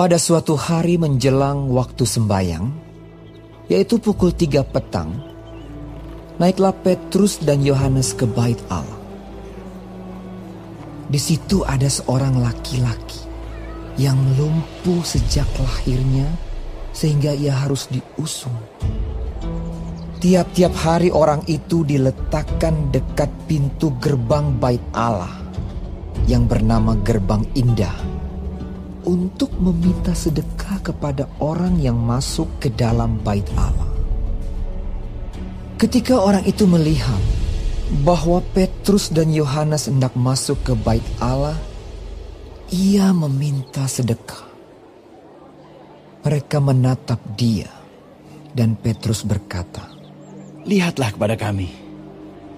Pada suatu hari menjelang waktu sembayang, yaitu pukul tiga petang, naiklah Petrus dan Yohanes ke bait Allah. Di situ ada seorang laki-laki yang lumpuh sejak lahirnya sehingga ia harus diusung. Tiap-tiap hari orang itu diletakkan dekat pintu gerbang bait Allah yang bernama Gerbang Indah untuk meminta sedekah kepada orang yang masuk ke dalam bait Allah. Ketika orang itu melihat bahwa Petrus dan Yohanes hendak masuk ke bait Allah, ia meminta sedekah. Mereka menatap dia dan Petrus berkata, Lihatlah kepada kami.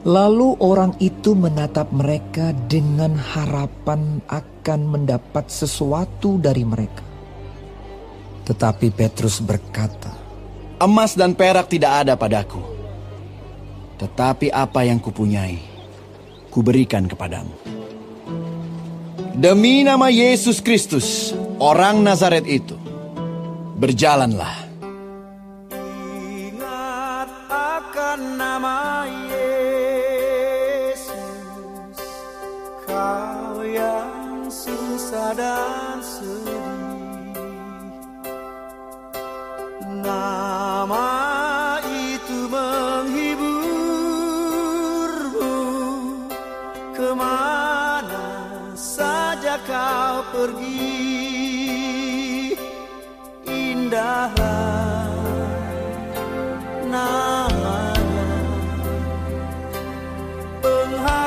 Lalu orang itu menatap mereka dengan harapan akan mendapat sesuatu dari mereka. Tetapi Petrus berkata, Emas dan perak tidak ada padaku. Tetapi apa yang kupunyai, kuberikan kepadamu. Demi nama Yesus Kristus, orang Nazaret itu, berjalanlah. Pergi. Indahlah namanya pengharapan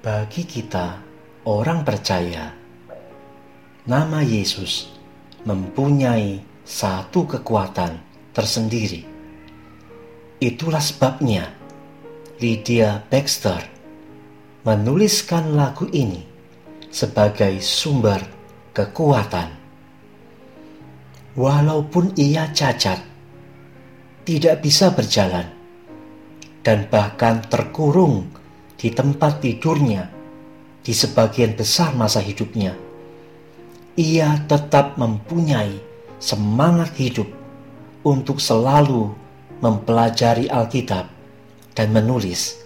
Bagi kita, orang percaya, nama Yesus mempunyai satu kekuatan tersendiri. Itulah sebabnya Lydia Baxter menuliskan lagu ini sebagai sumber kekuatan. Walaupun ia cacat, tidak bisa berjalan, dan bahkan terkurung di tempat tidurnya di sebagian besar masa hidupnya, ia tetap mempunyai semangat hidup untuk selalu mempelajari Alkitab dan menulis.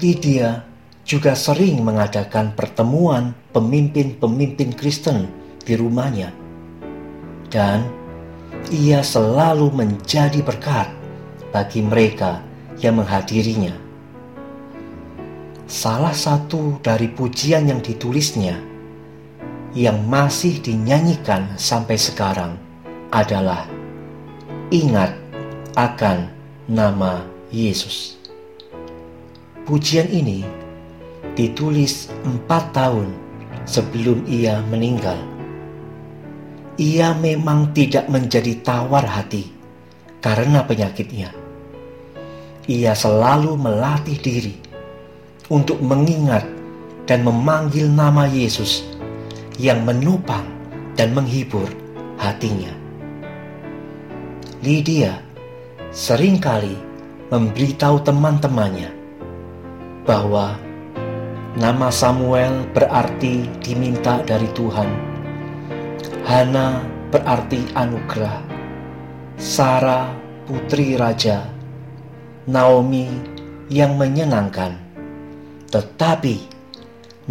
Lydia juga sering mengadakan pertemuan pemimpin-pemimpin Kristen di rumahnya, dan ia selalu menjadi berkat bagi mereka yang menghadirinya. Salah satu dari pujian yang ditulisnya yang masih dinyanyikan sampai sekarang adalah ingat akan nama Yesus. Pujian ini ditulis empat tahun sebelum ia meninggal. Ia memang tidak menjadi tawar hati karena penyakitnya. Ia selalu melatih diri untuk mengingat dan memanggil nama Yesus yang menopang dan menghibur hatinya. Lydia sering kali memberitahu teman-temannya bahwa nama Samuel berarti diminta dari Tuhan. Hana berarti anugerah. Sarah putri raja. Naomi yang menyenangkan. Tetapi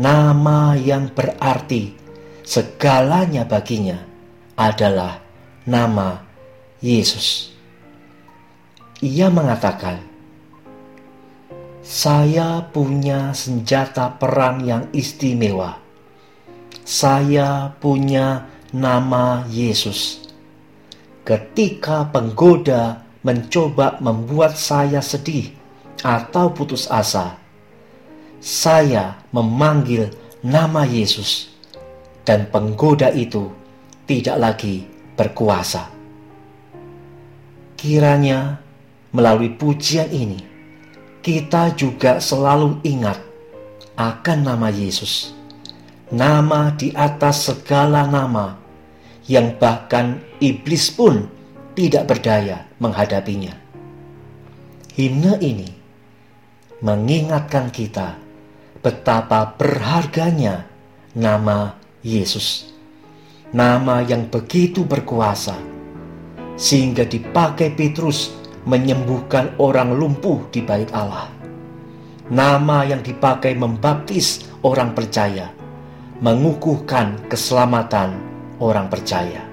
nama yang berarti segalanya baginya adalah nama Yesus. Ia mengatakan, "Saya punya senjata perang yang istimewa. Saya punya nama Yesus. Ketika penggoda mencoba membuat saya sedih atau putus asa, saya memanggil nama Yesus, dan penggoda itu tidak lagi berkuasa." Kiranya melalui pujian ini kita juga selalu ingat akan nama Yesus. Nama di atas segala nama yang bahkan iblis pun tidak berdaya menghadapinya. Himne ini mengingatkan kita betapa berharganya nama Yesus. Nama yang begitu berkuasa sehingga dipakai Petrus menyembuhkan orang lumpuh di bait Allah. Nama yang dipakai membaptis orang percaya, mengukuhkan keselamatan orang percaya.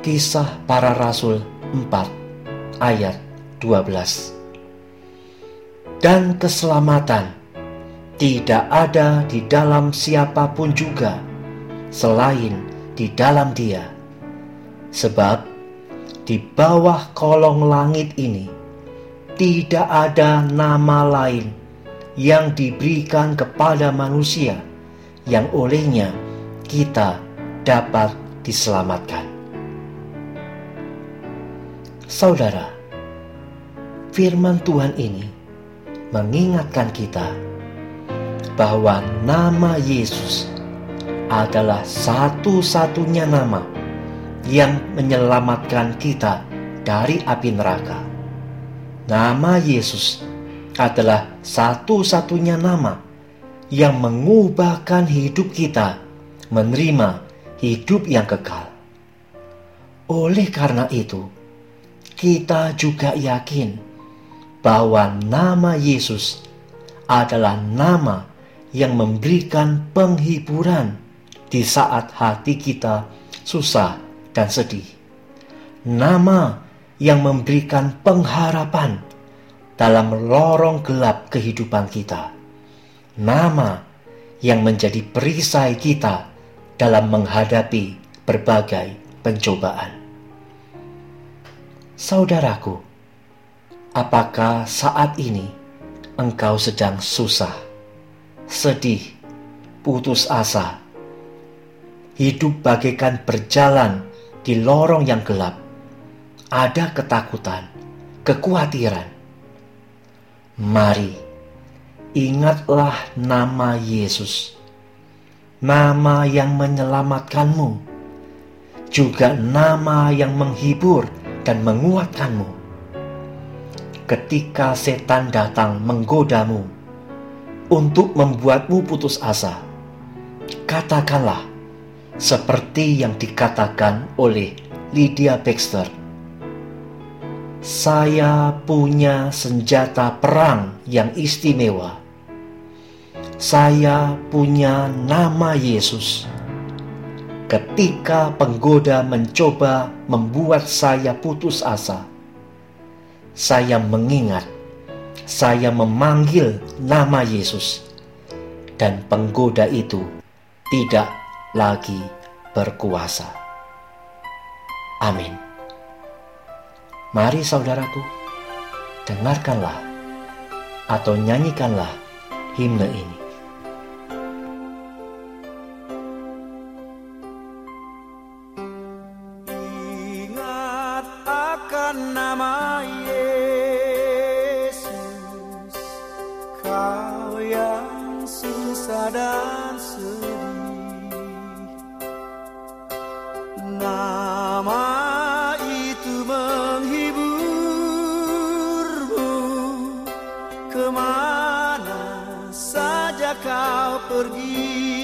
Kisah para Rasul 4 ayat 12 Dan keselamatan tidak ada di dalam siapa pun juga selain di dalam dia. Sebab di bawah kolong langit ini tidak ada nama lain yang diberikan kepada manusia yang olehnya kita dapat diselamatkan. Saudara, firman Tuhan ini mengingatkan kita bahwa nama Yesus adalah satu-satunya nama yang menyelamatkan kita dari api neraka. Nama Yesus adalah satu-satunya nama yang mengubahkan hidup kita menerima hidup yang kekal. Oleh karena itu, kita juga yakin bahwa nama Yesus adalah nama yang memberikan penghiburan di saat hati kita susah dan sedih. Nama yang memberikan pengharapan dalam lorong gelap kehidupan kita. Nama yang menjadi perisai kita dalam menghadapi berbagai pencobaan. Saudaraku, apakah saat ini engkau sedang susah, sedih, putus asa, hidup bagaikan berjalan di lorong yang gelap? Ada ketakutan, kekhawatiran. Mari, ingatlah nama Yesus, nama yang menyelamatkanmu, juga nama yang menghibur dan menguatkanmu. Ketika setan datang menggodamu untuk membuatmu putus asa, katakanlah seperti yang dikatakan oleh Lydia Baxter. Saya punya senjata perang yang istimewa. Saya punya nama Yesus ketika penggoda mencoba membuat saya putus asa. Saya mengingat, saya memanggil nama Yesus, dan penggoda itu tidak lagi berkuasa. Amin. Mari saudaraku, dengarkanlah atau nyanyikanlah himne ini. por